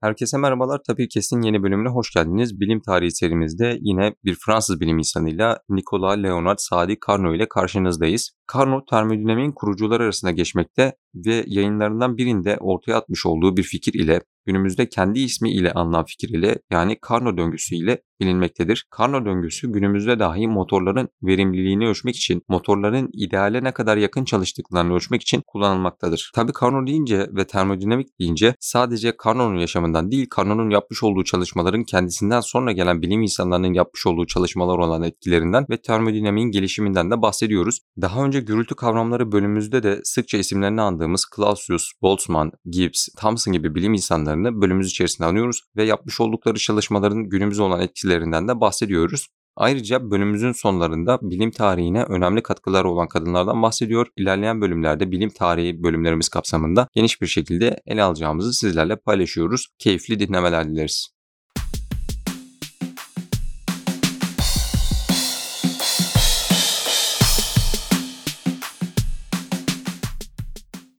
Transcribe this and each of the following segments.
Herkese merhabalar. Tabii kesin yeni bölümüne hoş geldiniz. Bilim tarihi serimizde yine bir Fransız bilim insanıyla Nicolas Leonard Sadi Carnot ile karşınızdayız. Carnot termodinamiğin kurucuları arasında geçmekte ve yayınlarından birinde ortaya atmış olduğu bir fikir ile günümüzde kendi ismi ile anılan fikir ile yani Carnot döngüsü ile bilinmektedir. Carnot döngüsü günümüzde dahi motorların verimliliğini ölçmek için, motorların ideale ne kadar yakın çalıştıklarını ölçmek için kullanılmaktadır. Tabi Carnot deyince ve termodinamik deyince sadece Carnot'un yaşamından değil, Carnot'un yapmış olduğu çalışmaların kendisinden sonra gelen bilim insanlarının yapmış olduğu çalışmalar olan etkilerinden ve termodinamiğin gelişiminden de bahsediyoruz. Daha önce gürültü kavramları bölümümüzde de sıkça isimlerini andığımız Clausius, Boltzmann, Gibbs, Thomson gibi bilim insanlarını bölümümüz içerisinde anıyoruz ve yapmış oldukları çalışmaların günümüze olan etkilerinden de bahsediyoruz. Ayrıca bölümümüzün sonlarında bilim tarihine önemli katkıları olan kadınlardan bahsediyor. İlerleyen bölümlerde bilim tarihi bölümlerimiz kapsamında geniş bir şekilde ele alacağımızı sizlerle paylaşıyoruz. Keyifli dinlemeler dileriz.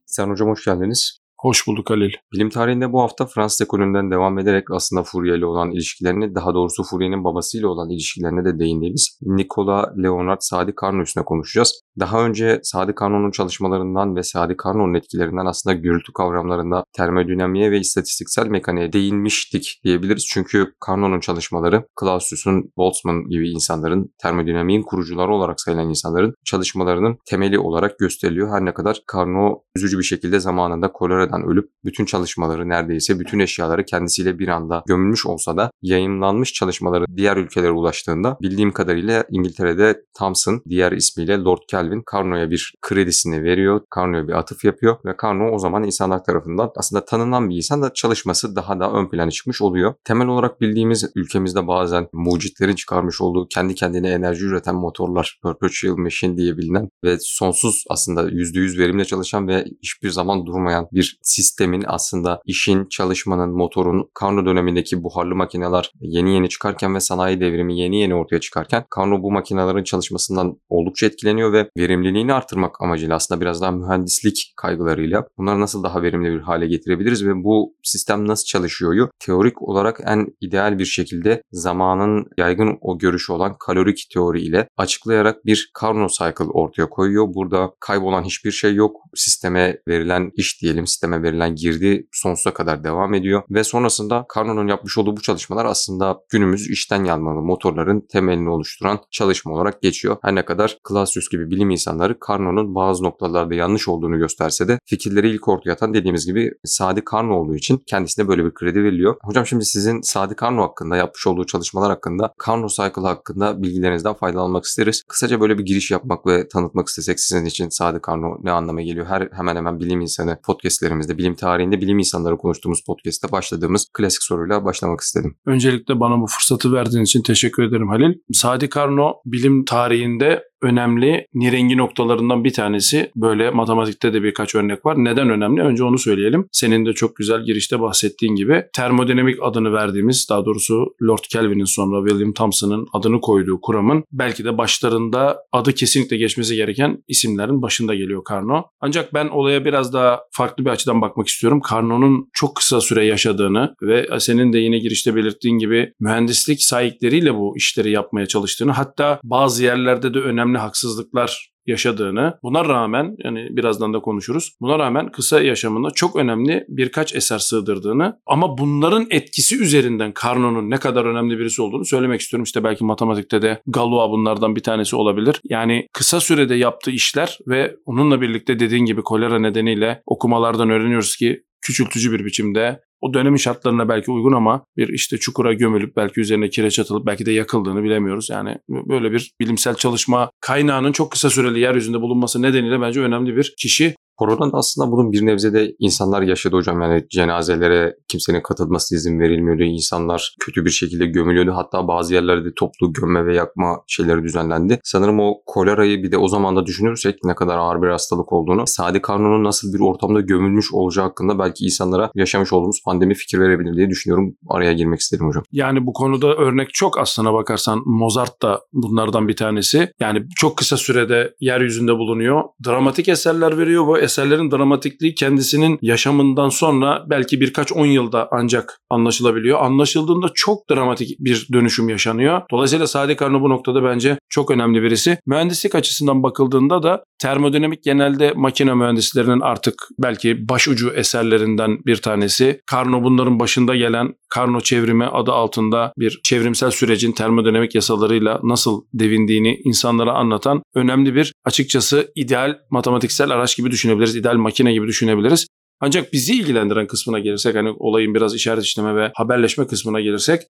Sen hocam hoş geldiniz. Hoş bulduk Halil. Bilim tarihinde bu hafta Fransız ekolünden devam ederek aslında Fourier ile olan ilişkilerini, daha doğrusu Fourier'in babasıyla olan ilişkilerine de değindiğimiz Nicolas Leonard Sadi Carnot üstüne konuşacağız. Daha önce Sadi Carnot'un çalışmalarından ve Sadi Carnot'un etkilerinden aslında gürültü kavramlarında termodinamiğe ve istatistiksel mekaniğe değinmiştik diyebiliriz. Çünkü Carnot'un çalışmaları Clausius'un, Boltzmann gibi insanların, termodinamiğin kurucuları olarak sayılan insanların çalışmalarının temeli olarak gösteriliyor. Her ne kadar Carnot üzücü bir şekilde zamanında koleradan ölüp bütün çalışmaları neredeyse bütün eşyaları kendisiyle bir anda gömülmüş olsa da yayınlanmış çalışmaları diğer ülkelere ulaştığında bildiğim kadarıyla İngiltere'de Thomson diğer ismiyle Lord Calvin Carnot'a bir kredisini veriyor. Carnot'a bir atıf yapıyor ve Carnot o zaman insanlar tarafından aslında tanınan bir insan da çalışması daha da ön plana çıkmış oluyor. Temel olarak bildiğimiz ülkemizde bazen mucitlerin çıkarmış olduğu kendi kendine enerji üreten motorlar, perpetual machine diye bilinen ve sonsuz aslında %100 verimle çalışan ve hiçbir zaman durmayan bir sistemin aslında işin, çalışmanın, motorun Carnot dönemindeki buharlı makineler yeni yeni çıkarken ve sanayi devrimi yeni yeni ortaya çıkarken Carnot bu makinelerin çalışmasından oldukça etkileniyor ve verimliliğini artırmak amacıyla aslında biraz daha mühendislik kaygılarıyla bunları nasıl daha verimli bir hale getirebiliriz ve bu sistem nasıl çalışıyoryu teorik olarak en ideal bir şekilde zamanın yaygın o görüşü olan kalorik teori ile açıklayarak bir Carnot cycle ortaya koyuyor. Burada kaybolan hiçbir şey yok. Sisteme verilen iş diyelim, sisteme verilen girdi sonsuza kadar devam ediyor ve sonrasında Carnot'un yapmış olduğu bu çalışmalar aslında günümüz işten yanmalı motorların temelini oluşturan çalışma olarak geçiyor. Her ne kadar Clausius gibi bilim insanları Carnot'un bazı noktalarda yanlış olduğunu gösterse de fikirleri ilk ortaya atan dediğimiz gibi Sadi Carnot olduğu için kendisine böyle bir kredi veriliyor. Hocam şimdi sizin Sadi Carnot hakkında yapmış olduğu çalışmalar hakkında Carnot Cycle hakkında bilgilerinizden faydalanmak isteriz. Kısaca böyle bir giriş yapmak ve tanıtmak istesek sizin için Sadi Carnot ne anlama geliyor? Her hemen hemen bilim insanı podcastlerimizde, bilim tarihinde bilim insanları konuştuğumuz podcast'te başladığımız klasik soruyla başlamak istedim. Öncelikle bana bu fırsatı verdiğin için teşekkür ederim Halil. Sadi Carnot bilim tarihinde önemli nirengi noktalarından bir tanesi. Böyle matematikte de birkaç örnek var. Neden önemli? Önce onu söyleyelim. Senin de çok güzel girişte bahsettiğin gibi termodinamik adını verdiğimiz daha doğrusu Lord Kelvin'in sonra William Thomson'ın adını koyduğu kuramın belki de başlarında adı kesinlikle geçmesi gereken isimlerin başında geliyor Carnot. Ancak ben olaya biraz daha farklı bir açıdan bakmak istiyorum. Carnot'un çok kısa süre yaşadığını ve senin de yine girişte belirttiğin gibi mühendislik sahipleriyle bu işleri yapmaya çalıştığını hatta bazı yerlerde de önemli önemli haksızlıklar yaşadığını, buna rağmen yani birazdan da konuşuruz. Buna rağmen kısa yaşamında çok önemli birkaç eser sığdırdığını ama bunların etkisi üzerinden Carnot'un ne kadar önemli birisi olduğunu söylemek istiyorum. İşte belki matematikte de Galois bunlardan bir tanesi olabilir. Yani kısa sürede yaptığı işler ve onunla birlikte dediğin gibi kolera nedeniyle okumalardan öğreniyoruz ki küçültücü bir biçimde o dönemin şartlarına belki uygun ama bir işte çukura gömülüp belki üzerine kireç atılıp belki de yakıldığını bilemiyoruz. Yani böyle bir bilimsel çalışma kaynağının çok kısa süreli yeryüzünde bulunması nedeniyle bence önemli bir kişi. Koronadan aslında bunun bir nebze de insanlar yaşadı hocam. Yani cenazelere kimsenin katılması izin verilmiyordu. İnsanlar kötü bir şekilde gömülüyordu. Hatta bazı yerlerde toplu gömme ve yakma şeyleri düzenlendi. Sanırım o kolerayı bir de o zaman da düşünürsek ne kadar ağır bir hastalık olduğunu, Sadi Karno'nun nasıl bir ortamda gömülmüş olacağı hakkında belki insanlara yaşamış olduğumuz pandemi fikir verebilir diye düşünüyorum. Araya girmek isterim hocam. Yani bu konuda örnek çok aslına bakarsan Mozart da bunlardan bir tanesi. Yani çok kısa sürede yeryüzünde bulunuyor. Dramatik eserler veriyor. Bu eserlerin dramatikliği kendisinin yaşamından sonra belki birkaç on yılda ancak anlaşılabiliyor. Anlaşıldığında çok dramatik bir dönüşüm yaşanıyor. Dolayısıyla Sadi Carnot bu noktada bence çok önemli birisi. Mühendislik açısından bakıldığında da termodinamik genelde makine mühendislerinin artık belki başucu eserlerinden bir tanesi. Carnot bunların başında gelen Carnot çevrimi adı altında bir çevrimsel sürecin termodinamik yasalarıyla nasıl devindiğini insanlara anlatan önemli bir açıkçası ideal matematiksel araç gibi düşünebiliriz, ideal makine gibi düşünebiliriz. Ancak bizi ilgilendiren kısmına gelirsek hani olayın biraz işaret işleme ve haberleşme kısmına gelirsek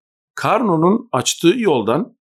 Carnot'un açtığı yoldan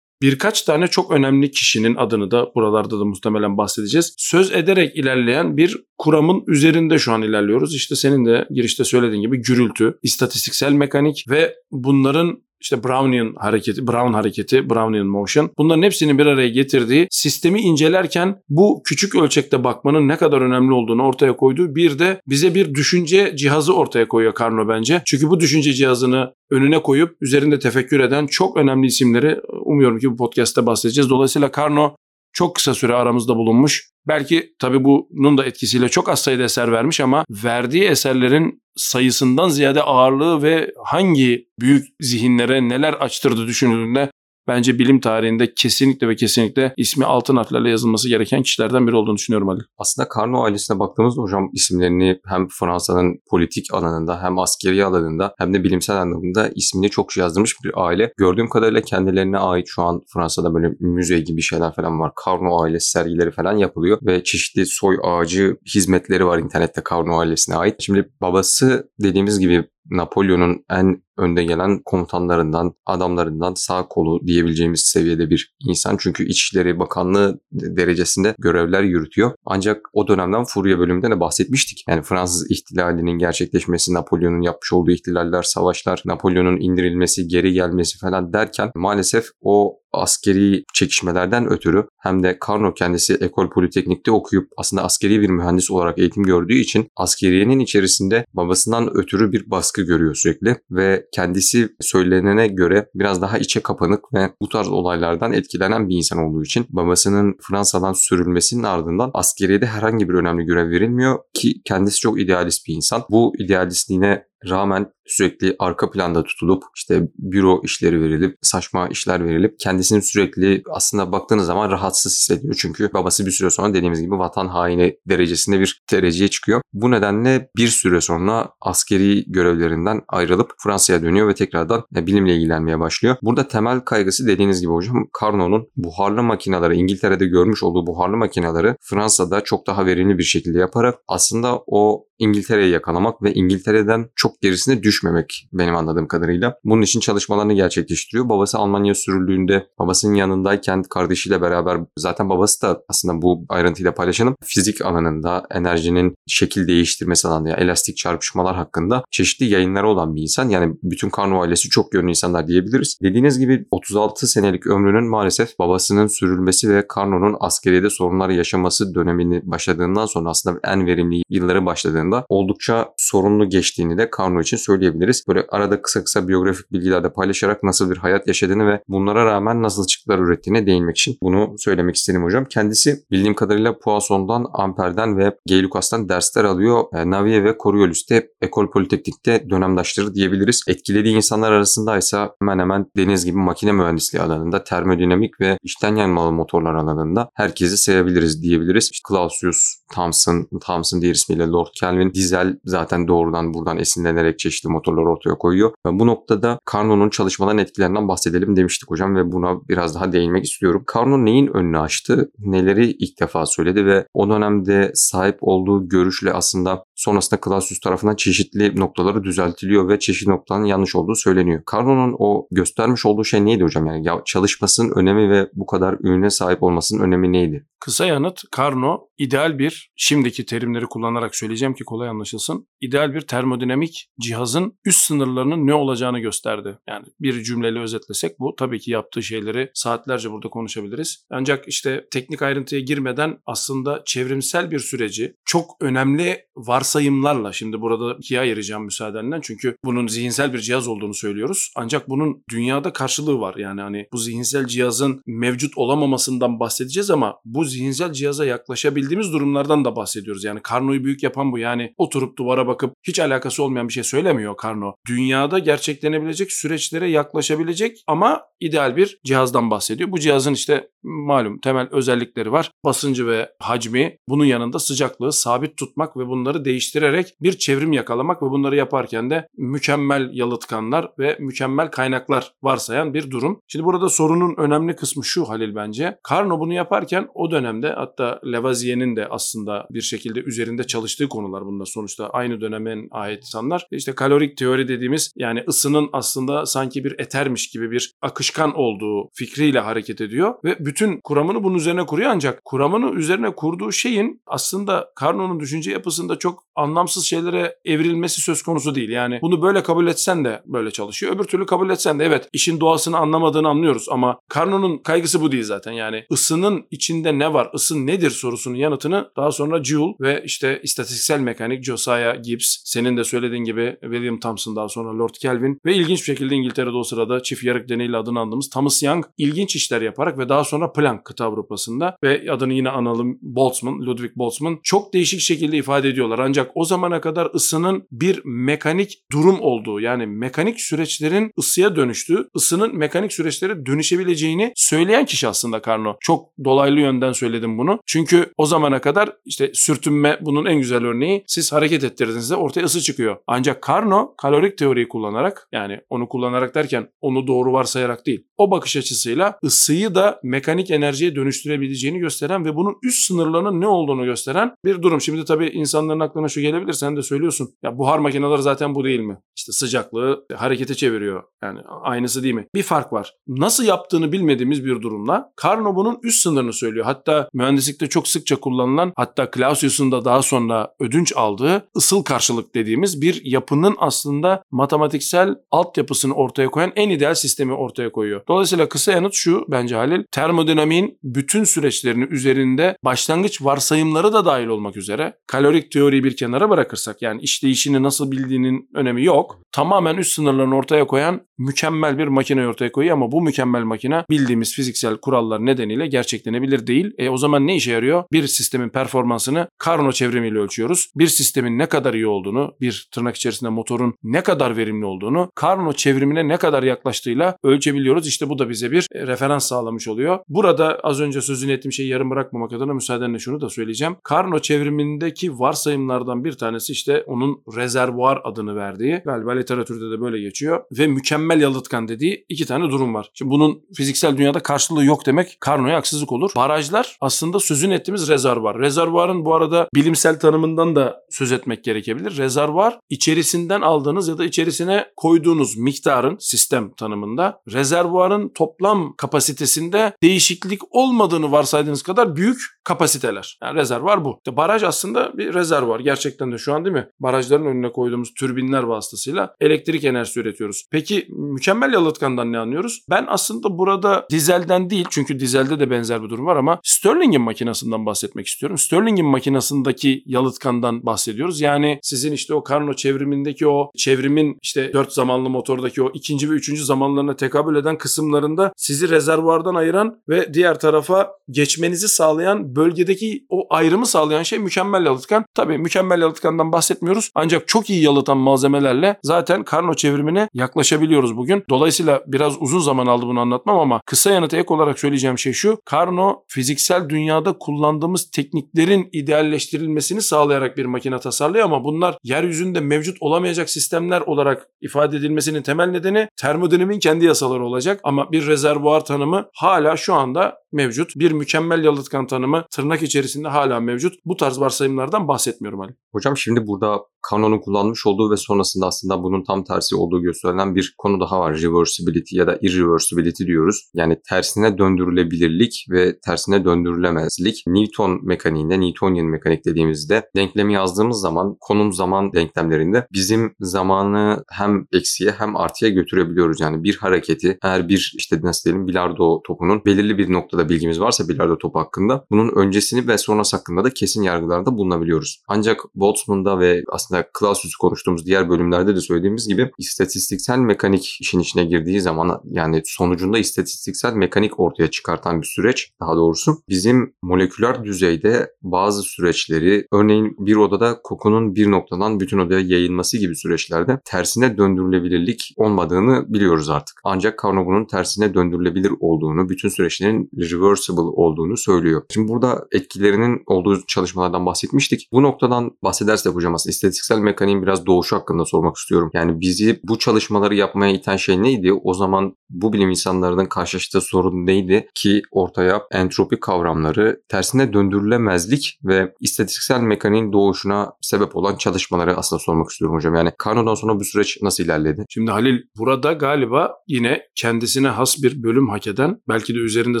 birkaç tane çok önemli kişinin adını da buralarda da muhtemelen bahsedeceğiz. Söz ederek ilerleyen bir kuramın üzerinde şu an ilerliyoruz. İşte senin de girişte söylediğin gibi gürültü, istatistiksel mekanik ve bunların işte Brownian hareketi, Brown hareketi, Brownian motion. Bunların hepsini bir araya getirdiği sistemi incelerken bu küçük ölçekte bakmanın ne kadar önemli olduğunu ortaya koyduğu bir de bize bir düşünce cihazı ortaya koyuyor Carnot bence. Çünkü bu düşünce cihazını önüne koyup üzerinde tefekkür eden çok önemli isimleri umuyorum ki bu podcast'te bahsedeceğiz. Dolayısıyla Carnot çok kısa süre aramızda bulunmuş. Belki tabii bunun da etkisiyle çok az sayıda eser vermiş ama verdiği eserlerin sayısından ziyade ağırlığı ve hangi büyük zihinlere neler açtırdı düşünüldüğünde bence bilim tarihinde kesinlikle ve kesinlikle ismi altın harflerle yazılması gereken kişilerden biri olduğunu düşünüyorum Ali. Aslında Carnot ailesine baktığımızda hocam isimlerini hem Fransa'nın politik alanında hem askeri alanında hem de bilimsel anlamda ismini çok yazdırmış bir aile. Gördüğüm kadarıyla kendilerine ait şu an Fransa'da böyle müze gibi şeyler falan var. Carnot ailesi sergileri falan yapılıyor ve çeşitli soy ağacı hizmetleri var internette Carnot ailesine ait. Şimdi babası dediğimiz gibi Napolyon'un en önde gelen komutanlarından, adamlarından sağ kolu diyebileceğimiz seviyede bir insan. Çünkü İçişleri Bakanlığı derecesinde görevler yürütüyor. Ancak o dönemden Furya bölümünde de bahsetmiştik. Yani Fransız ihtilalinin gerçekleşmesi, Napolyon'un yapmış olduğu ihtilaller, savaşlar, Napolyon'un indirilmesi, geri gelmesi falan derken maalesef o askeri çekişmelerden ötürü hem de Carnot kendisi Ekol Politeknik'te okuyup aslında askeri bir mühendis olarak eğitim gördüğü için askeriyenin içerisinde babasından ötürü bir baskı görüyor sürekli ve kendisi söylenene göre biraz daha içe kapanık ve bu tarz olaylardan etkilenen bir insan olduğu için babasının Fransa'dan sürülmesinin ardından askeriyede herhangi bir önemli görev verilmiyor ki kendisi çok idealist bir insan. Bu idealistliğine rağmen sürekli arka planda tutulup işte büro işleri verilip saçma işler verilip kendisini sürekli aslında baktığınız zaman rahatsız hissediyor. Çünkü babası bir süre sonra dediğimiz gibi vatan haini derecesinde bir tereciye çıkıyor. Bu nedenle bir süre sonra askeri görevlerinden ayrılıp Fransa'ya dönüyor ve tekrardan bilimle ilgilenmeye başlıyor. Burada temel kaygısı dediğiniz gibi hocam Carnot'un buharlı makineleri İngiltere'de görmüş olduğu buharlı makineleri Fransa'da çok daha verimli bir şekilde yaparak aslında o İngiltere'yi yakalamak ve İngiltere'den çok gerisine düşmemek benim anladığım kadarıyla. Bunun için çalışmalarını gerçekleştiriyor. Babası Almanya sürüldüğünde babasının yanındayken kardeşiyle beraber zaten babası da aslında bu ayrıntıyla paylaşalım. Fizik alanında enerjinin şekil değiştirmesi alanında yani elastik çarpışmalar hakkında çeşitli yayınları olan bir insan. Yani bütün Carnot ailesi çok yönlü insanlar diyebiliriz. Dediğiniz gibi 36 senelik ömrünün maalesef babasının sürülmesi ve Carnot'un askeriyede sorunlar yaşaması dönemini başladığından sonra aslında en verimli yılları başladığında hayatında oldukça sorunlu geçtiğini de Carnot için söyleyebiliriz. Böyle arada kısa kısa biyografik bilgiler de paylaşarak nasıl bir hayat yaşadığını ve bunlara rağmen nasıl çıktılar ürettiğine değinmek için bunu söylemek istedim hocam. Kendisi bildiğim kadarıyla Poisson'dan, Amper'den ve Gay Lucas'tan dersler alıyor. E, Navier ve Coriolis'te Ekol Politeknik'te dönemdaşları diyebiliriz. Etkilediği insanlar arasında ise hemen hemen deniz gibi makine mühendisliği alanında, termodinamik ve içten yanmalı motorlar alanında herkesi sayabiliriz diyebiliriz. Clausius, Thomson, Thomson diğer ismiyle Lord Kelvin, Dizel zaten doğrudan buradan esinlenerek çeşitli motorlar ortaya koyuyor. Ve bu noktada Carnot'un çalışmaların etkilerinden bahsedelim demiştik hocam ve buna biraz daha değinmek istiyorum. Carnot neyin önünü açtı? Neleri ilk defa söyledi ve o dönemde sahip olduğu görüşle aslında sonrasında Clausius tarafından çeşitli noktaları düzeltiliyor ve çeşitli noktaların yanlış olduğu söyleniyor. Carnot'un o göstermiş olduğu şey neydi hocam? Yani ya çalışmasının önemi ve bu kadar ününe sahip olmasının önemi neydi? Kısa yanıt Carnot ideal bir şimdiki terimleri kullanarak söyleyeceğim ki kolay anlaşılsın. İdeal bir termodinamik cihazın üst sınırlarının ne olacağını gösterdi. Yani bir cümleyle özetlesek bu tabii ki yaptığı şeyleri saatlerce burada konuşabiliriz. Ancak işte teknik ayrıntıya girmeden aslında çevrimsel bir süreci çok önemli varsayımlarla şimdi burada ikiye ayıracağım müsaadenle çünkü bunun zihinsel bir cihaz olduğunu söylüyoruz. Ancak bunun dünyada karşılığı var. Yani hani bu zihinsel cihazın mevcut olamamasından bahsedeceğiz ama bu zihinsel cihaza yaklaşabildiğimiz durumlardan da bahsediyoruz. Yani Carno'yu büyük yapan bu. Yani oturup duvara bakıp hiç alakası olmayan bir şey söylemiyor Carno. Dünyada gerçeklenebilecek süreçlere yaklaşabilecek ama ideal bir cihazdan bahsediyor. Bu cihazın işte malum temel özellikleri var. Basıncı ve hacmi, bunun yanında sıcaklığı sabit tutmak ve bunları değiştirerek bir çevrim yakalamak ve bunları yaparken de mükemmel yalıtkanlar ve mükemmel kaynaklar varsayan bir durum. Şimdi burada sorunun önemli kısmı şu Halil bence. Carnot bunu yaparken o dönemde hatta Lavoisier'in de aslında bir şekilde üzerinde çalıştığı konular bunlar sonuçta aynı dönemin ait insanlar. İşte kalorik teori dediğimiz yani ısının aslında sanki bir etermiş gibi bir akışkan olduğu fikriyle hareket ediyor ve bütün kuramını bunun üzerine kuruyor ancak kuramını üzerine kurduğu şeyin aslında Carnot'un düşünce yapısında çok anlamsız şeylere evrilmesi söz konusu değil. Yani bunu böyle kabul etsen de böyle çalışıyor. Öbür türlü kabul etsen de evet işin doğasını anlamadığını anlıyoruz ama Carnot'un kaygısı bu değil zaten. Yani ısının içinde ne var, ısı nedir sorusunun yanıtını daha sonra Joule ve işte istatistiksel mekanik Josiah Gibbs, senin de söylediğin gibi William Thomson daha sonra Lord Kelvin ve ilginç bir şekilde İngiltere'de o sırada çift yarık deneyiyle adını andığımız Thomas Young ilginç işler yaparak ve daha sonra Planck kıta Avrupa'sında ve adını yine analım Boltzmann, Ludwig Boltzmann çok değişik şekilde ifade ediyorlar. Ancak o zamana kadar ısının bir mekanik durum olduğu yani mekanik süreçlerin ısıya dönüştüğü, ısının mekanik süreçlere dönüşebileceğini söyleyen kişi aslında Carnot. Çok dolaylı yönden söyledim bunu. Çünkü o zamana kadar işte sürtünme bunun en güzel örneği. Siz hareket ettirdiğinizde ortaya ısı çıkıyor. Ancak Carnot kalorik teoriyi kullanarak yani onu kullanarak derken onu doğru varsayarak değil. O bakış açısıyla ısıyı da mekanik enerjiye dönüştürebileceğini gösteren ve bunun üst sınırlarının ne olduğunu gösteren bir durum. Şimdi tabii insanların aklına şu gelebilir sen de söylüyorsun. Ya buhar makineleri zaten bu değil mi? İşte sıcaklığı harekete çeviriyor. Yani aynısı değil mi? Bir fark var. Nasıl yaptığını bilmediğimiz bir durumla Carnot bunun üst sınırını söylüyor. Hatta mühendislikte çok sıkça kullanılan hatta Clausius'un da daha sonra ödünç aldığı ısıl karşılık dediğimiz bir yapının aslında matematiksel altyapısını ortaya koyan en ideal sistemi ortaya koyuyor. Dolayısıyla kısa yanıt şu bence Halil. Termodinamiğin bütün süreçlerini üzerinde başlangıç varsayımları da dahil olmak üzere kalorik teoriyi bir kenara bırakırsak yani işleyişini nasıl bildiğinin önemi yok. Tamamen üst sınırlarını ortaya koyan mükemmel bir makine ortaya koyuyor ama bu mükemmel makine bildiğimiz fiziksel kurallar nedeniyle gerçeklenebilir değil. E o zaman ne işe yarıyor? Bir sistemin performansını Carnot çevrimiyle ölçüyoruz. Bir sistemin ne kadar iyi olduğunu, bir tırnak içerisinde motorun ne kadar verimli olduğunu Carnot çevrimine ne kadar yaklaştığıyla ölçebiliyoruz. İşte bu da bize bir e, referans sağlamış oluyor. Burada az önce sözünü ettiğim şeyi yarım bırakmamak adına müsaadenle şunu da söyleyeceğim. Carnot çevrimindeki varsayımlardan bir tanesi işte onun rezervuar adını verdiği galiba literatürde de böyle geçiyor ve mükemmel yalıtkan dediği iki tane durum var. Şimdi bunun fiziksel dünyada karşılığı yok demek Carnot'a haksızlık olur. Barajlar aslında sözünü ettiğimiz rezervuar. Rezervuarın bu arada bilimsel tanımından da söz etmek gerekebilir. Rezervuar içerisinden aldığınız ya da içerisine koyduğunuz miktarın sistem tanımında rezervuarın toplam kapasitesinde değişiklik olmadığını varsaydığınız kadar büyük kapasiteler. Yani rezervuar bu. İşte baraj aslında bir rezervuar. Gerçekten de şu an değil mi? Barajların önüne koyduğumuz türbinler vasıtasıyla elektrik enerjisi üretiyoruz. Peki mükemmel yalıtkandan ne anlıyoruz? Ben aslında burada dizelden değil çünkü dizelde de benzer bir durum var ama Stirling'in makinasından bahsetmek istiyorum. Stirling'in makinasındaki yalıtkandan bahsediyoruz. Yani sizin işte o Carnot çevrimindeki o çevrimin işte dört zamanlı motordaki o ikinci ve üçüncü zamanlarına tekabül eden kısımlarında sizi rezervuardan ayıran ve diğer tarafa geçmenizi sağlayan bölgedeki o ayrımı sağlayan şey mükemmel yalıtkan. Tabii mükemmel yalıtkandan bahsetmiyoruz. Ancak çok iyi yalıtan malzemelerle zaten Carnot çevrimine yaklaşabiliyoruz bugün. Dolayısıyla biraz uzun zaman aldı bunu anlatmam ama kısa yanıtı ek olarak söyleyeceğim şey şu. Carnot fiziksel dünyada kullandığımız tekniklerin idealleştirilmesini sağlayarak bir makine tasarlıyor ama bunlar yeryüzünde mevcut olamayacak sistemler olarak ifade edilmesinin temel nedeni termodinamiğin kendi yasaları olacak. Ama bir rezervuar tanımı hala şu anda mevcut. Bir mükemmel yalıtkan tanımı tırnak içerisinde hala mevcut. Bu tarz varsayımlardan bahsetmiyorum Ali. Hocam şimdi burada Carnot'un kullanmış olduğu ve sonrasında aslında bunun tam tersi olduğu gösterilen bir konu daha var. Reversibility ya da irreversibility diyoruz. Yani tersine döndürülebilirlik ve tersine döndürülemezlik. Newton mekaniğinde, Newtonian mekanik dediğimizde denklemi yazdığımız zaman konum zaman denklemlerinde bizim zamanı hem eksiye hem artıya götürebiliyoruz. Yani bir hareketi eğer bir işte nasıl diyelim bilardo topunun belirli bir noktada bilgimiz varsa bilardo topu hakkında bunun öncesini ve sonrası hakkında da kesin yargılarda bulunabiliyoruz. Ancak Boltzmann'da ve aslında Clausius'u konuştuğumuz diğer bölümlerde de söylediğimiz gibi istatistiksel mekanik işin içine girdiği zaman yani sonucunda istatistiksel mekanik ortaya çıkartan bir süreç daha doğrusu bizim moleküler düzeyde bazı süreçleri örneğin bir odada kokunun bir noktadan bütün odaya yayılması gibi süreçlerde tersine döndürülebilirlik olmadığını biliyoruz artık. Ancak Carnot tersine döndürülebilir olduğunu, bütün süreçlerin reversible olduğunu söylüyor. Şimdi burada etkilerinin olduğu çalışmalardan bahsetmiştik. Bu noktadan bahsedersek hocam aslında istatistiksel mekaniğin biraz doğuşu hakkında sormak istiyorum. Yani bizi bu çalışmaları yapmaya iten şey neydi? O zaman bu bilim insanlarının karşılaştığı sorun neydi ki ortaya entropi kavramları, tersine döndürülemezlik ve istatistiksel mekaniğin doğuşuna sebep olan çalışmaları aslında sormak istiyorum hocam. Yani Carnot'dan sonra bu süreç nasıl ilerledi? Şimdi Halil burada galiba yine kendisine has bir bölüm hak eden, belki de üzerinde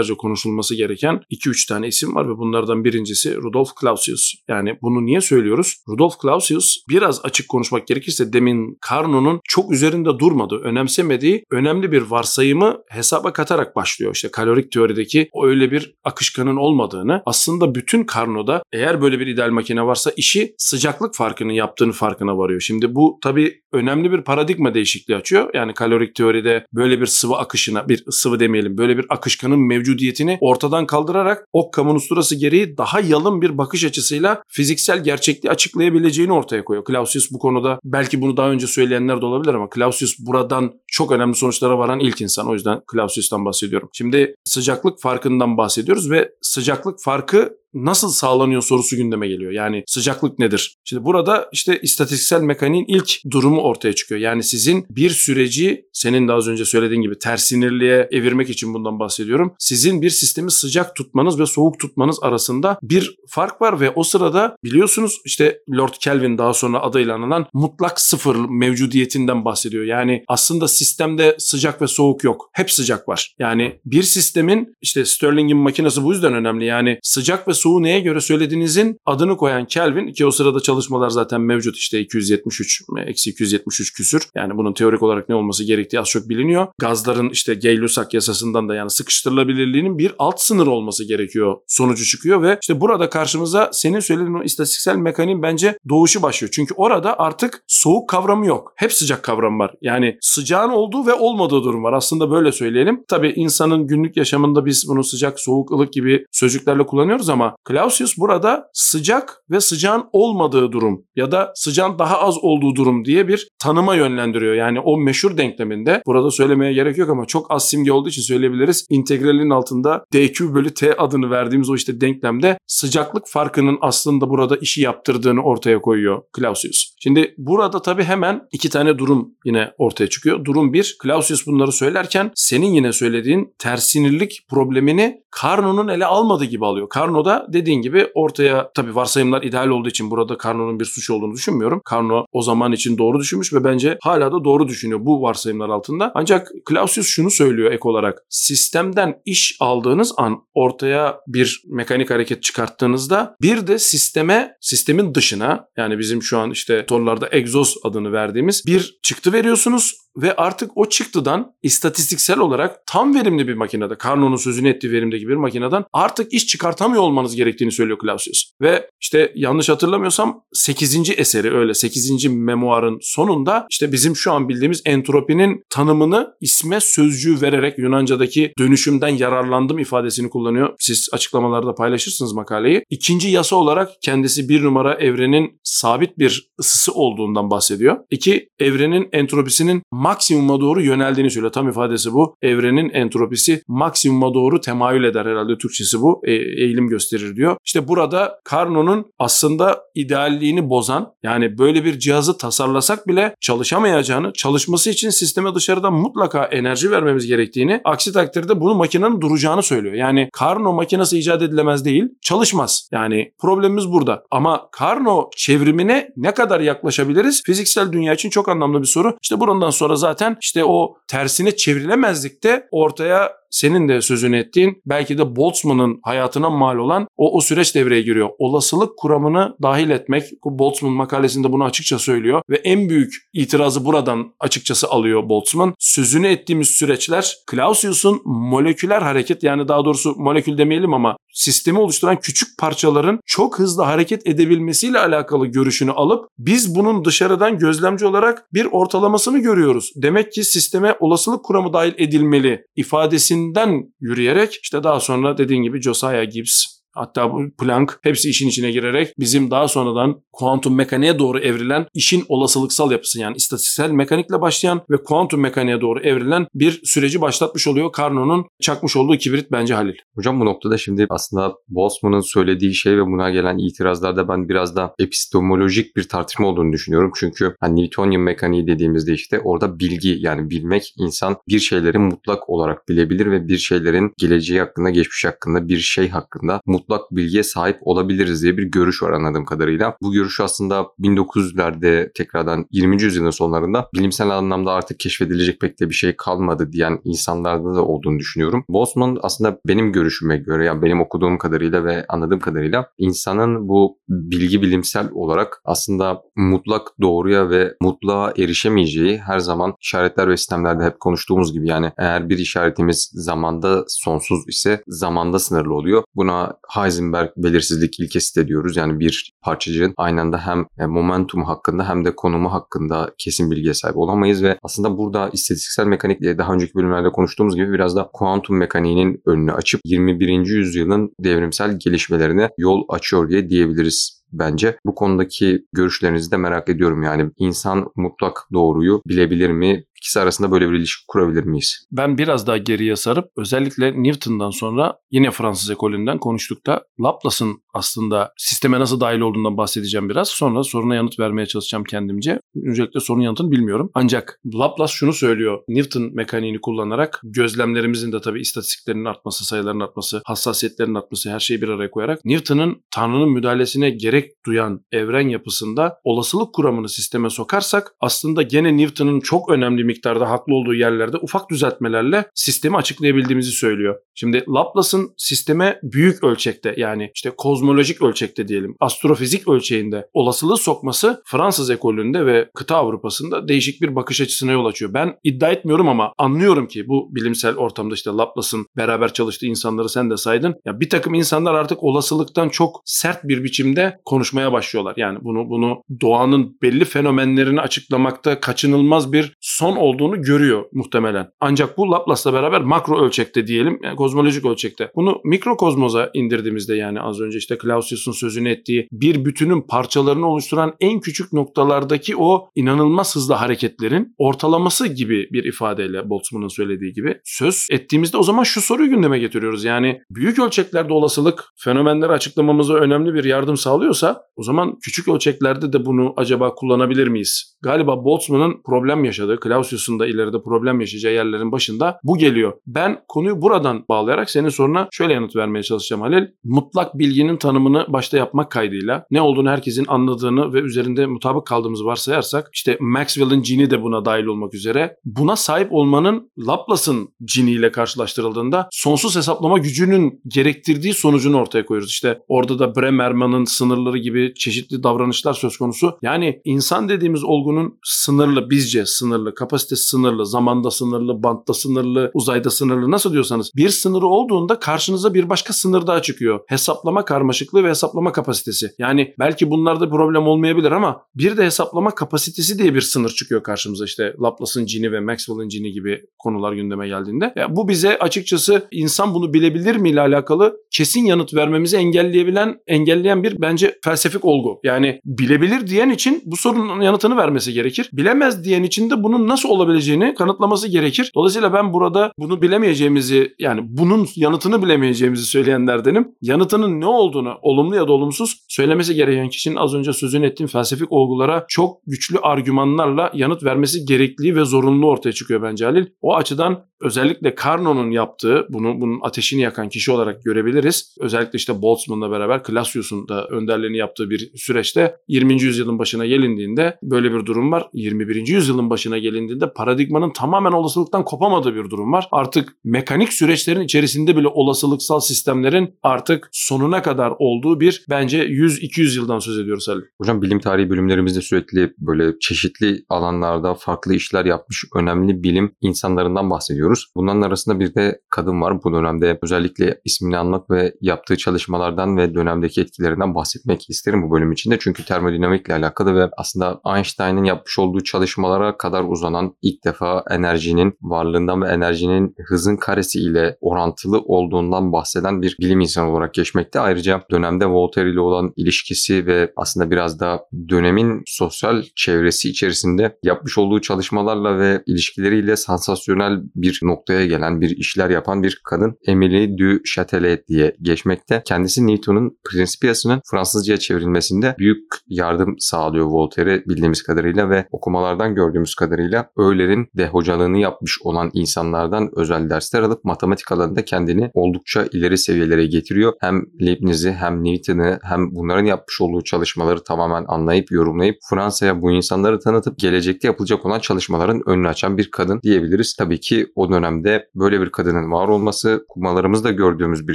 saatlerce konuşulması gereken 2-3 tane isim var ve bunlardan birincisi Rudolf Clausius. Yani bunu niye söylüyoruz? Rudolf Clausius biraz açık konuşmak gerekirse demin Carnot'un çok üzerinde durmadığı, önemsemediği önemli bir varsayımı hesaba katarak başlıyor. İşte kalorik teorideki öyle bir akışkanın olmadığını aslında bütün Carnot'da eğer böyle bir ideal makine varsa işi sıcaklık farkının yaptığını farkına varıyor. Şimdi bu tabii önemli bir paradigma değişikliği açıyor. Yani kalorik teoride böyle bir sıvı akışına, bir sıvı demeyelim, böyle bir akışkanın mevcudiyetini ortadan kaldırarak Occam'ın usturası gereği daha yalın bir bakış açısıyla fiziksel gerçekliği açıklayabileceğini ortaya koyuyor. Clausius bu konuda belki bunu daha önce söyleyenler de olabilir ama Clausius buradan çok önemli sonuçlara varan ilk insan. O yüzden Clausius'tan bahsediyorum. Şimdi sıcaklık farkından bahsediyoruz ve sıcaklık farkı nasıl sağlanıyor sorusu gündeme geliyor. Yani sıcaklık nedir? Şimdi burada işte istatistiksel mekaniğin ilk durumu ortaya çıkıyor. Yani sizin bir süreci senin de az önce söylediğin gibi tersinirliğe evirmek için bundan bahsediyorum. Sizin bir sistemi sıcak tutmanız ve soğuk tutmanız arasında bir fark var ve o sırada biliyorsunuz işte Lord Kelvin daha sonra adıyla anılan mutlak sıfır mevcudiyetinden bahsediyor. Yani aslında sistemde sıcak ve soğuk yok. Hep sıcak var. Yani bir sistemin işte Stirling'in makinesi bu yüzden önemli. Yani sıcak ve soğuğu neye göre söylediğinizin adını koyan Kelvin ki o sırada çalışmalar zaten mevcut işte 273 eksi 273 küsür. Yani bunun teorik olarak ne olması gerektiği az çok biliniyor. Gazların işte Gay-Lussac yasasından da yani sıkıştırılabilirliğinin bir alt sınır olması gerekiyor sonucu çıkıyor ve işte burada karşımıza senin söylediğin o istatistiksel mekaniğin bence doğuşu başlıyor. Çünkü orada artık soğuk kavramı yok. Hep sıcak kavram var. Yani sıcağın olduğu ve olmadığı durum var. Aslında böyle söyleyelim. Tabii insanın günlük yaşamında biz bunu sıcak, soğuk, ılık gibi sözcüklerle kullanıyoruz ama Clausius burada sıcak ve sıcağın olmadığı durum ya da sıcağın daha az olduğu durum diye bir tanıma yönlendiriyor. Yani o meşhur denkleminde burada söylemeye gerek yok ama çok az simge olduğu için söyleyebiliriz. İntegralin altında dq bölü t adını verdiğimiz o işte denklemde sıcaklık farkının aslında burada işi yaptırdığını ortaya koyuyor Clausius. Şimdi burada tabii hemen iki tane durum yine ortaya çıkıyor. Durum bir, Clausius bunları söylerken senin yine söylediğin tersinirlik problemini Carnot'un ele almadığı gibi alıyor. Carnot da dediğin gibi ortaya tabii varsayımlar ideal olduğu için burada Carnot'un bir suç olduğunu düşünmüyorum. Carnot o zaman için doğru düşünmüş ve bence hala da doğru düşünüyor bu varsayımlar altında. Ancak Clausius şunu söylüyor ek olarak. Sistemden iş aldığınız an ortaya bir mekanik hareket çıkarttığınızda bir de sisteme, sistemin dışına yani bizim şu an işte motorlarda egzoz adını verdiğimiz bir çıktı veriyorsunuz ve artık o çıktıdan istatistiksel olarak tam verimli bir makinede, Carnot'un sözünü ettiği verimdeki bir makineden artık iş çıkartamıyor olmanız gerektiğini söylüyor Clausius. Ve işte yanlış hatırlamıyorsam 8. eseri öyle 8. memuarın sonunda işte bizim şu an bildiğimiz entropinin tanımını isme sözcüğü vererek Yunanca'daki dönüşümden yararlandım ifadesini kullanıyor. Siz açıklamalarda paylaşırsınız makaleyi. İkinci yasa olarak kendisi bir numara evrenin sabit bir ısısı olduğundan bahsediyor. İki, evrenin entropisinin maksimuma doğru yöneldiğini söylüyor. Tam ifadesi bu. Evrenin entropisi maksimuma doğru temayül eder herhalde Türkçesi bu. E, eğilim gösterir diyor. İşte burada Carnot'un aslında idealliğini bozan yani böyle bir cihazı tasarlasak bile çalışamayacağını, çalışması için sisteme dışarıdan mutlaka enerji vermemiz gerektiğini, aksi takdirde bunu makinenin duracağını söylüyor. Yani Carnot makinesi icat edilemez değil, çalışmaz. Yani problemimiz burada. Ama Carnot çevrimine ne kadar yaklaşabiliriz? Fiziksel dünya için çok anlamlı bir soru. İşte buradan sonra zaten işte o tersine çevrilemezlikte ortaya senin de sözünü ettiğin belki de Boltzmann'ın hayatına mal olan o, o süreç devreye giriyor. Olasılık kuramını dahil etmek, Boltzmann makalesinde bunu açıkça söylüyor ve en büyük itirazı buradan açıkçası alıyor Boltzmann. Sözünü ettiğimiz süreçler Clausius'un moleküler hareket yani daha doğrusu molekül demeyelim ama sistemi oluşturan küçük parçaların çok hızlı hareket edebilmesiyle alakalı görüşünü alıp biz bunun dışarıdan gözlemci olarak bir ortalamasını görüyoruz. Demek ki sisteme olasılık kuramı dahil edilmeli ifadesinden yürüyerek işte daha sonra dediğin gibi Josiah Gibbs Hatta Planck hepsi işin içine girerek bizim daha sonradan kuantum mekaniğe doğru evrilen işin olasılıksal yapısı yani istatistiksel mekanikle başlayan ve kuantum mekaniğe doğru evrilen bir süreci başlatmış oluyor Carnot'un çakmış olduğu kibrit bence Halil. Hocam bu noktada şimdi aslında Boltzmann'ın söylediği şey ve buna gelen itirazlarda ben biraz da epistemolojik bir tartışma olduğunu düşünüyorum. Çünkü hani Newtonian mekaniği dediğimizde işte orada bilgi yani bilmek insan bir şeyleri mutlak olarak bilebilir ve bir şeylerin geleceği hakkında, geçmiş hakkında, bir şey hakkında mutlak bilgiye sahip olabiliriz diye bir görüş var anladığım kadarıyla. Bu görüş aslında 1900'lerde tekrardan 20. yüzyılın sonlarında bilimsel anlamda artık keşfedilecek pek de bir şey kalmadı diyen insanlarda da olduğunu düşünüyorum. Boltzmann aslında benim görüşüme göre yani benim okuduğum kadarıyla ve anladığım kadarıyla insanın bu bilgi bilimsel olarak aslında mutlak doğruya ve mutluğa erişemeyeceği her zaman işaretler ve sistemlerde hep konuştuğumuz gibi yani eğer bir işaretimiz zamanda sonsuz ise zamanda sınırlı oluyor. Buna Heisenberg belirsizlik ilkesi de diyoruz. Yani bir parçacığın aynı anda hem e, momentum hakkında hem de konumu hakkında kesin bilgiye sahip olamayız ve aslında burada istatistiksel mekanik daha önceki bölümlerde konuştuğumuz gibi biraz da kuantum mekaniğinin önünü açıp 21. yüzyılın devrimsel gelişmelerine yol açıyor diye diyebiliriz bence. Bu konudaki görüşlerinizi de merak ediyorum. Yani insan mutlak doğruyu bilebilir mi? İkisi arasında böyle bir ilişki kurabilir miyiz? Ben biraz daha geriye sarıp özellikle Newton'dan sonra yine Fransız ekolünden konuştuk da Laplace'ın aslında sisteme nasıl dahil olduğundan bahsedeceğim biraz. Sonra soruna yanıt vermeye çalışacağım kendimce. Öncelikle sorunun yanıtını bilmiyorum. Ancak Laplace şunu söylüyor. Newton mekaniğini kullanarak gözlemlerimizin de tabii istatistiklerinin artması, sayıların artması, hassasiyetlerin artması her şeyi bir araya koyarak Newton'ın Tanrı'nın müdahalesine gerek duyan evren yapısında olasılık kuramını sisteme sokarsak aslında gene Newton'ın çok önemli miktarda haklı olduğu yerlerde ufak düzeltmelerle sistemi açıklayabildiğimizi söylüyor. Şimdi Laplace'ın sisteme büyük ölçekte yani işte kozmolojik ölçekte diyelim astrofizik ölçeğinde olasılığı sokması Fransız ekolünde ve kıta Avrupa'sında değişik bir bakış açısına yol açıyor. Ben iddia etmiyorum ama anlıyorum ki bu bilimsel ortamda işte Laplace'ın beraber çalıştığı insanları sen de saydın. Ya bir takım insanlar artık olasılıktan çok sert bir biçimde konuşmaya başlıyorlar. Yani bunu bunu doğanın belli fenomenlerini açıklamakta kaçınılmaz bir son olduğunu görüyor muhtemelen. Ancak bu Laplace'la beraber makro ölçekte diyelim, yani kozmolojik ölçekte. Bunu mikrokozmoza indirdiğimizde yani az önce işte Clausius'un sözünü ettiği bir bütünün parçalarını oluşturan en küçük noktalardaki o inanılmaz hızlı hareketlerin ortalaması gibi bir ifadeyle Boltzmann'ın söylediği gibi söz ettiğimizde o zaman şu soruyu gündeme getiriyoruz. Yani büyük ölçeklerde olasılık fenomenleri açıklamamıza önemli bir yardım sağlıyorsa o zaman küçük ölçeklerde de bunu acaba kullanabilir miyiz? Galiba Boltzmann'ın problem yaşadığı, Clausius'un da ileride problem yaşayacağı yerlerin başında bu geliyor. Ben konuyu buradan bağlayarak senin soruna şöyle yanıt vermeye çalışacağım Halil. Mutlak bilginin tanımını başta yapmak kaydıyla ne olduğunu herkesin anladığını ve üzerinde mutabık kaldığımızı varsayarsak işte Maxwell'in cini de buna dahil olmak üzere buna sahip olmanın Laplace'ın ciniyle karşılaştırıldığında sonsuz hesaplama gücünün gerektirdiği sonucunu ortaya koyuyoruz. İşte orada da Bremerman'ın sınırları gibi çeşitli davranışlar söz konusu. Yani insan dediğimiz olgunun sınırlı, bizce sınırlı, kapasitesi sınırlı, zamanda sınırlı, bantta sınırlı, uzayda sınırlı nasıl diyorsanız bir sınırı olduğunda karşınıza bir başka sınır daha çıkıyor. Hesaplama karmaşıklığı ve hesaplama kapasitesi. Yani belki bunlarda problem olmayabilir ama bir de hesaplama kapasitesi diye bir sınır çıkıyor karşımıza işte Laplace'ın cini ve Maxwell'ın cini gibi konular gündeme geldiğinde. Ya bu bize açıkçası insan bunu bilebilir mi ile alakalı kesin yanıt vermemizi engelleyebilen, engelleyen bir bence felsefik olgu. Yani bilebilir diyen için bu sorunun yanıtını vermesi gerekir. Bilemez diyen için de bunun nasıl olabileceğini kanıtlaması gerekir. Dolayısıyla ben burada bunu bilemeyeceğimizi yani bunun yanıtını bilemeyeceğimizi söyleyenlerdenim. Yanıtının ne olduğunu olumlu ya da olumsuz söylemesi gereken kişinin az önce sözünü ettiğim felsefik olgulara çok güçlü argümanlarla yanıt vermesi gerekli ve zorunlu ortaya çıkıyor bence Halil. O açıdan özellikle Carnot'un yaptığı, bunu bunun ateşini yakan kişi olarak görebiliriz. Özellikle işte Boltzmann'la beraber Clausius'un da önderliğini yaptığı bir süreçte 20. yüzyılın başına gelindiğinde böyle bir durum var. 21. yüzyılın başına gelindiğinde paradigmanın tamamen olasılıktan kopamadığı bir durum var. Artık mekanik süreçlerin içerisinde bile olasılıksal sistemlerin artık sonuna kadar olduğu bir bence 100-200 yıldan söz ediyoruz Halil. Hocam bilim tarihi bölümlerimizde sürekli böyle çeşitli alanlarda farklı işler yapmış önemli bilim insanlarından bahsediyoruz. Bunların arasında bir de kadın var. Bu dönemde özellikle ismini anmak ve yaptığı çalışmalardan ve dönemdeki etkilerinden bahsetmek isterim bu bölüm içinde. Çünkü termodinamikle alakalı ve aslında Einstein'ın yapmış olduğu çalışmalara kadar uzanan ilk defa enerjinin varlığından ve enerjinin hızın karesi ile orantılı olduğundan bahseden bir bilim insanı olarak geçmekte. Ayrıca dönemde Voltaire ile olan ilişkisi ve aslında biraz da dönemin sosyal çevresi içerisinde yapmış olduğu çalışmalarla ve ilişkileriyle sansasyonel bir noktaya gelen, bir işler yapan bir kadın Emilie du Châtelet diye geçmekte. Kendisi Newton'un Principia'sının Fransızca'ya çevrilmesinde büyük yardım sağlıyor Voltaire'e bildiğimiz kadarıyla ve okumalardan gördüğümüz kadarıyla öğlerin de hocalığını yapmış olan insanlardan özel dersler alıp matematik alanında kendini oldukça ileri seviyelere getiriyor. Hem Leibniz'i hem Newton'ı hem bunların yapmış olduğu çalışmaları tamamen anlayıp yorumlayıp Fransa'ya bu insanları tanıtıp gelecekte yapılacak olan çalışmaların önünü açan bir kadın diyebiliriz. Tabii ki o dönemde böyle bir kadının var olması, kumalarımızda gördüğümüz bir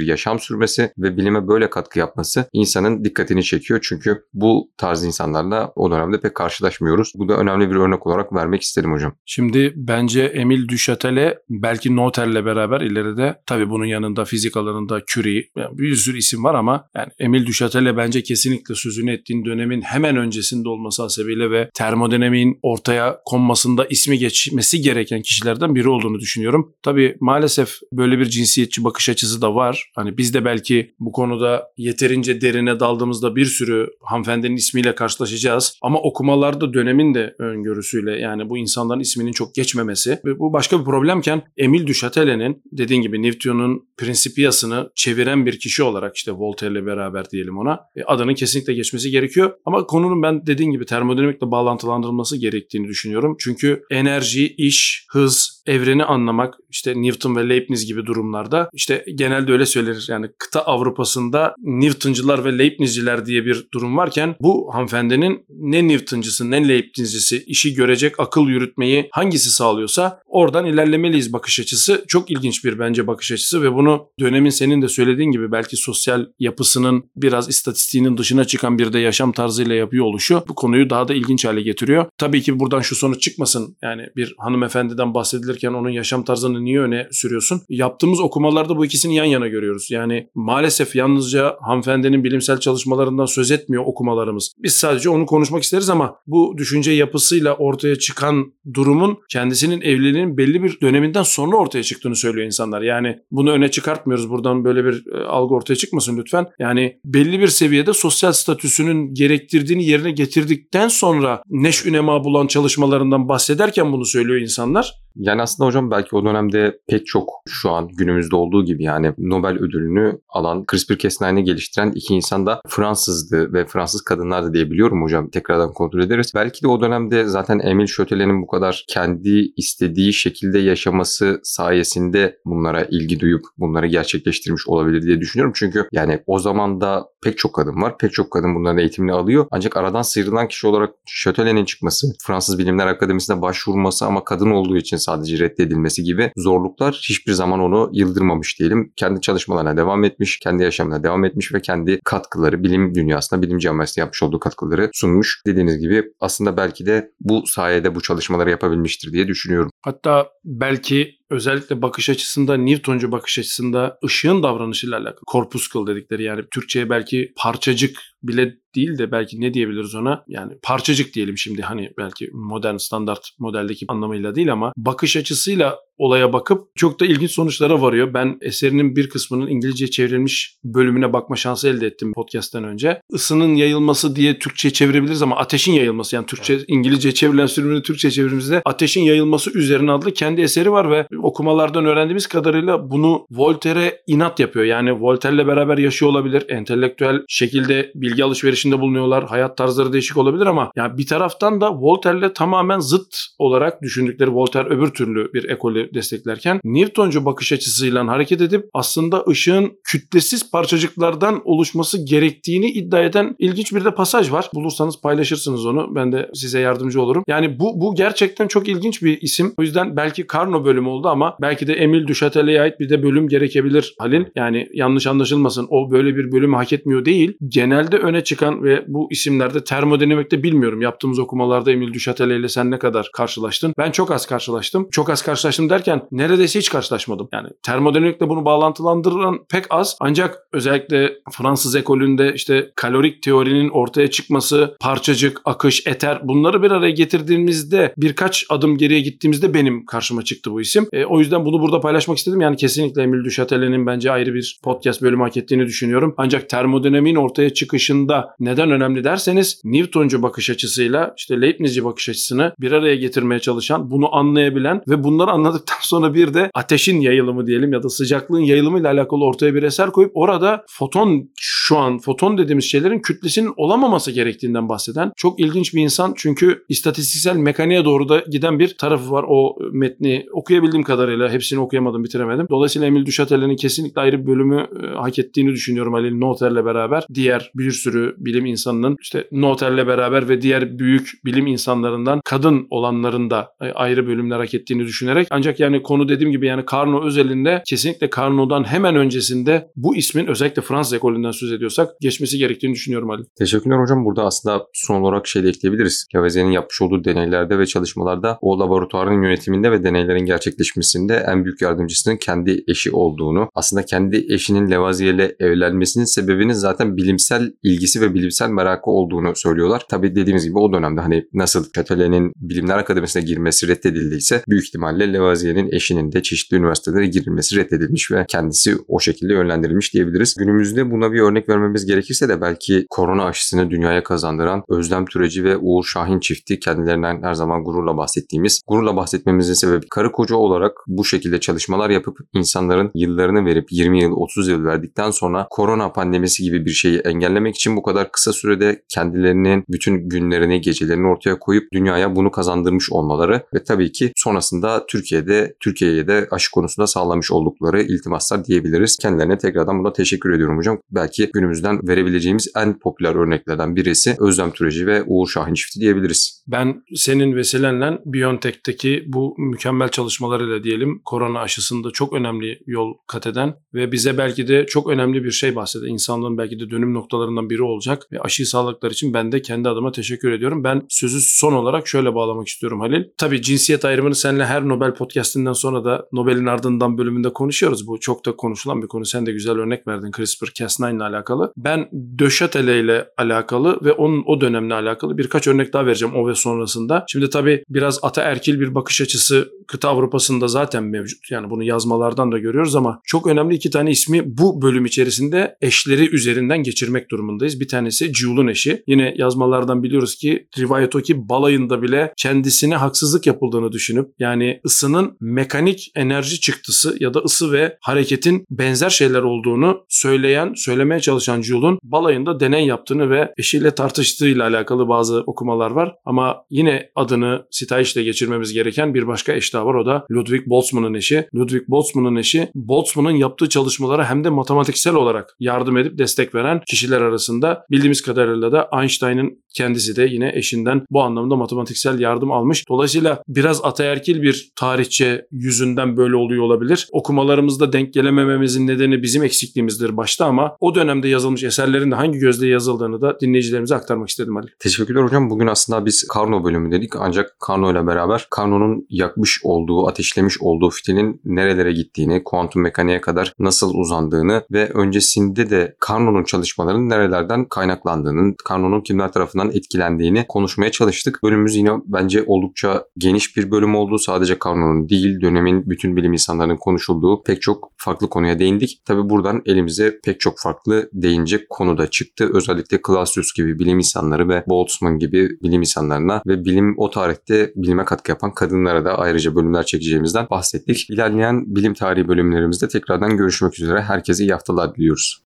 yaşam sürmesi ve bilime böyle katkı yapması insanın dikkatini çekiyor. Çünkü bu tarz insanlarla o dönemde pek karşılaşmıyoruz. Bu da önemli bir örnek olarak vermek isterim hocam. Şimdi bence Emil Duchatelet belki Noter'le beraber ileride tabii bunun yanında fizik alanında Curie yani bir sürü isim var ama yani Emil Duchatelet bence kesinlikle sözünü ettiğin dönemin hemen öncesinde olması hasebiyle ve termodinamiğin ortaya konmasında ismi geçmesi gereken kişilerden biri olduğunu düşünüyorum. Tabii maalesef böyle bir cinsiyetçi bakış açısı da var. Hani biz de belki bu konuda yeterince derine daldığımızda bir sürü hanımefendinin ismiyle karşılaşacağız. Ama okumalarda dönemin de öngörüsüyle yani bu insanların isminin çok geçmemesi ve bu başka bir problemken Emil Duchatelet'in dediğin gibi Newton'un Principia'sını çeviren bir kişi olarak işte Voltaire'le beraber diyelim ona e, adının kesinlikle geçmesi gerekiyor. Ama konunun ben dediğin gibi termodinamikle bağlantılandırılması gerektiğini düşünüyorum. Çünkü enerji, iş, hız, evreni anlamak işte Newton ve Leibniz gibi durumlarda işte genelde öyle söylenir. Yani kıta Avrupa'sında Newtoncular ve Leibnizciler diye bir durum varken bu hanımefendinin ne Newtoncusu ne Leibnizcisi işi görecek akıl yürütmeyi hangisi sağlıyorsa oradan ilerlemeliyiz bakış açısı. Çok ilginç bir bence bakış açısı ve bunu dönemin senin de söylediğin gibi belki sosyal yapısının biraz istatistiğinin dışına çıkan bir de yaşam tarzıyla yapıyor oluşu bu konuyu daha da ilginç hale getiriyor. Tabii ki buradan şu sonuç çıkmasın. Yani bir hanımefendiden bahsedilirken onun yaşam tarzını niye öne sürüyorsun? Yaptığımız okumalarda bu ikisini yan yana görüyoruz. Yani maalesef yalnızca hanımefendinin bilimsel çalışmalarından söz etmiyor okumalarımız. Biz sadece onu konuşmak isteriz ama bu düşünce yapısıyla ortaya çıkan durumun kendisinin evliliğinin belli bir döneminden sonra ortaya çıktığını söylüyor insanlar. Yani bunu öne çıkartmıyoruz. Buradan böyle bir e, algı ortaya çıkmasın lütfen. Yani belli bir seviyede sosyal statüsünün gerektirdiğini yerine getirdikten sonra neş ünema bulan çalışmalarından bahsederken bunu söylüyor insanlar. Yani aslında hocam belki o dönemde pek çok şu an günümüzde olduğu gibi yani Nobel ödülünü alan CRISPR-Cas9'ı geliştiren iki insan da Fransızdı ve Fransız kadınlardı diye biliyorum hocam. Tekrardan kontrol ederiz. Belki de o dönemde zaten Emil Şötelen'in bu kadar kendi istediği şekilde yaşaması sayesinde bunlara ilgi duyup bunları gerçekleştirmiş olabilir diye düşünüyorum. Çünkü yani o zaman da pek çok kadın var. Pek çok kadın bunların eğitimini alıyor. Ancak aradan sıyrılan kişi olarak Şötelen'in çıkması, Fransız Bilimler Akademisi'ne başvurması ama kadın olduğu için sadece reddedilmesi gibi zorluklar hiçbir zaman onu yıldırmamış diyelim. Kendi çalışmalarına devam etmiş, kendi yaşamına devam etmiş ve kendi katkıları bilim dünyasına, bilim camiasına yapmış olduğu katkıları sunmuş. Dediğiniz gibi aslında belki de bu sayede bu çalışmaları yapabilmiştir diye düşünüyorum. Hatta belki özellikle bakış açısında Newtoncu bakış açısında ışığın davranışıyla alakalı. Corpuscle dedikleri yani Türkçe'ye belki parçacık bile değil de belki ne diyebiliriz ona? Yani parçacık diyelim şimdi hani belki modern standart modeldeki anlamıyla değil ama bakış açısıyla olaya bakıp çok da ilginç sonuçlara varıyor. Ben eserinin bir kısmının İngilizce çevrilmiş bölümüne bakma şansı elde ettim podcast'ten önce. Isının yayılması diye Türkçe çevirebiliriz ama ateşin yayılması yani Türkçe İngilizce çevrilen sürümünü Türkçe çevirimizde ateşin yayılması üzerine adlı kendi eseri var ve okumalardan öğrendiğimiz kadarıyla bunu Voltaire'e inat yapıyor. Yani Voltaire'le beraber yaşıyor olabilir. Entelektüel şekilde bilgi alışverişinde bulunuyorlar. Hayat tarzları değişik olabilir ama yani bir taraftan da Voltaire'le tamamen zıt olarak düşündükleri Voltaire öbür türlü bir ekolü desteklerken Newtoncu bakış açısıyla hareket edip aslında ışığın kütlesiz parçacıklardan oluşması gerektiğini iddia eden ilginç bir de pasaj var. Bulursanız paylaşırsınız onu. Ben de size yardımcı olurum. Yani bu bu gerçekten çok ilginç bir isim. O yüzden belki Carnot bölümü oldu ama belki de Emile Duchatelet'e ait bir de bölüm gerekebilir Halil. Yani yanlış anlaşılmasın. O böyle bir bölümü hak etmiyor değil. Genelde öne çıkan ve bu isimlerde termodinamikte bilmiyorum. Yaptığımız okumalarda Emile Duchatelet ile sen ne kadar karşılaştın? Ben çok az karşılaştım. Çok az karşılaştım derken neredeyse hiç karşılaşmadım. Yani termodinamikle bunu bağlantılandıran pek az. Ancak özellikle Fransız ekolünde işte kalorik teorinin ortaya çıkması, parçacık, akış, eter bunları bir araya getirdiğimizde birkaç adım geriye gittiğimizde benim karşıma çıktı bu isim. E, o yüzden bunu burada paylaşmak istedim. Yani kesinlikle Emile Duchatelet'in bence ayrı bir podcast bölümü hak ettiğini düşünüyorum. Ancak termodinamiğin ortaya çıkışında neden önemli derseniz Newtoncu bakış açısıyla işte Leibnizci bakış açısını bir araya getirmeye çalışan, bunu anlayabilen ve bunları anladıktan sonra bir de ateşin yayılımı diyelim ya da sıcaklığın yayılımıyla alakalı ortaya bir eser koyup orada foton an foton dediğimiz şeylerin kütlesinin olamaması gerektiğinden bahseden çok ilginç bir insan. Çünkü istatistiksel mekaniğe doğru da giden bir tarafı var. O metni okuyabildiğim kadarıyla hepsini okuyamadım, bitiremedim. Dolayısıyla Emile Duchatelet'in kesinlikle ayrı bir bölümü e, hak ettiğini düşünüyorum Halil Noter'le beraber. Diğer bir sürü bilim insanının işte Noter'le beraber ve diğer büyük bilim insanlarından kadın olanların da e, ayrı bölümler hak ettiğini düşünerek ancak yani konu dediğim gibi yani Carnot özelinde kesinlikle Carnot'dan hemen öncesinde bu ismin özellikle Fransız ekolünden söz ediyorsak geçmesi gerektiğini düşünüyorum Ali. Teşekkürler hocam. Burada aslında son olarak şey de ekleyebiliriz. Cavazien'in yapmış olduğu deneylerde ve çalışmalarda o laboratuvarın yönetiminde ve deneylerin gerçekleşmesinde en büyük yardımcısının kendi eşi olduğunu, aslında kendi eşinin Lavoisier ile evlenmesinin sebebinin zaten bilimsel ilgisi ve bilimsel merakı olduğunu söylüyorlar. Tabii dediğimiz gibi o dönemde hani nasıl Chatelet'in Bilimler Akademisi'ne girmesi reddedildiyse büyük ihtimalle Lavoisier'in eşinin de çeşitli üniversitelere girilmesi reddedilmiş ve kendisi o şekilde yönlendirilmiş diyebiliriz. Günümüzde buna bir örnek vermemiz gerekirse de belki korona aşısını dünyaya kazandıran Özlem Türeci ve Uğur Şahin çifti kendilerinden her zaman gururla bahsettiğimiz, gururla bahsetmemizin sebebi karı koca olarak bu şekilde çalışmalar yapıp insanların yıllarını verip 20 yıl 30 yıl verdikten sonra korona pandemisi gibi bir şeyi engellemek için bu kadar kısa sürede kendilerinin bütün günlerini, gecelerini ortaya koyup dünyaya bunu kazandırmış olmaları ve tabii ki sonrasında Türkiye'de Türkiye'ye de aşı konusunda sağlamış oldukları iltimaslar diyebiliriz. Kendilerine tekrardan buna teşekkür ediyorum hocam. Belki günümüzden verebileceğimiz en popüler örneklerden birisi Özlem Türeci ve Uğur Şahin çifti diyebiliriz. Ben senin vesilenle BioNTech'teki bu mükemmel çalışmalarıyla diyelim korona aşısında çok önemli yol kat eden ve bize belki de çok önemli bir şey bahseden insanlığın belki de dönüm noktalarından biri olacak ve aşıyı sağladıkları için ben de kendi adıma teşekkür ediyorum. Ben sözü son olarak şöyle bağlamak istiyorum Halil. Tabii cinsiyet ayrımını seninle her Nobel podcastinden sonra da Nobel'in ardından bölümünde konuşuyoruz. Bu çok da konuşulan bir konu. Sen de güzel örnek verdin CRISPR-Cas9 ile alakalı. Ben Döşatele ile alakalı ve onun o dönemle alakalı birkaç örnek daha vereceğim o ve sonrasında. Şimdi tabii biraz ataerkil bir bakış açısı kıta Avrupa'sında zaten mevcut. Yani bunu yazmalardan da görüyoruz ama çok önemli iki tane ismi bu bölüm içerisinde eşleri üzerinden geçirmek durumundayız. Bir tanesi Jule'un eşi. Yine yazmalardan biliyoruz ki rivayet o ki balayında bile kendisine haksızlık yapıldığını düşünüp yani ısının mekanik enerji çıktısı ya da ısı ve hareketin benzer şeyler olduğunu söyleyen, söylemeye çalışan Jule'un balayında deney yaptığını ve eşiyle tartıştığıyla alakalı bazı okumalar var. Ama yine adını sitayişle geçirmemiz gereken bir başka eş daha var. O da Ludwig Boltzmann'ın eşi. Ludwig Boltzmann'ın eşi Boltzmann'ın yaptığı çalışmalara hem de matematiksel olarak yardım edip destek veren kişiler arasında bildiğimiz kadarıyla da Einstein'ın kendisi de yine eşinden bu anlamda matematiksel yardım almış. Dolayısıyla biraz ataerkil bir tarihçe yüzünden böyle oluyor olabilir. Okumalarımızda denk gelemememizin nedeni bizim eksikliğimizdir başta ama o dönemde yazılmış eserlerin de hangi gözle yazıldığını da dinleyicilerimize aktarmak istedim Ali. Teşekkürler hocam. Bugün aslında biz Carnot bölümü dedik ancak Carnot ile beraber Carnot'un yakmış olduğu, ateşlemiş olduğu fitilin nerelere gittiğini, kuantum mekaniğe kadar nasıl uzandığını ve öncesinde de Carnot'un çalışmalarının nerelerden kaynaklandığını, Carnot'un kimler tarafından etkilendiğini konuşmaya çalıştık. Bölümümüz yine bence oldukça geniş bir bölüm oldu. Sadece Carnot'un değil, dönemin bütün bilim insanlarının konuşulduğu pek çok farklı konuya değindik. Tabi buradan elimize pek çok farklı değinecek konu da çıktı. Özellikle Clausius gibi bilim insanları ve Boltzmann gibi bilim insanlarına ve bilim o tarihte bilime katkı yapan kadınlara da ayrıca bölümler çekeceğimizden bahsettik. İlerleyen bilim tarihi bölümlerimizde tekrardan görüşmek üzere. Herkese iyi haftalar diliyoruz.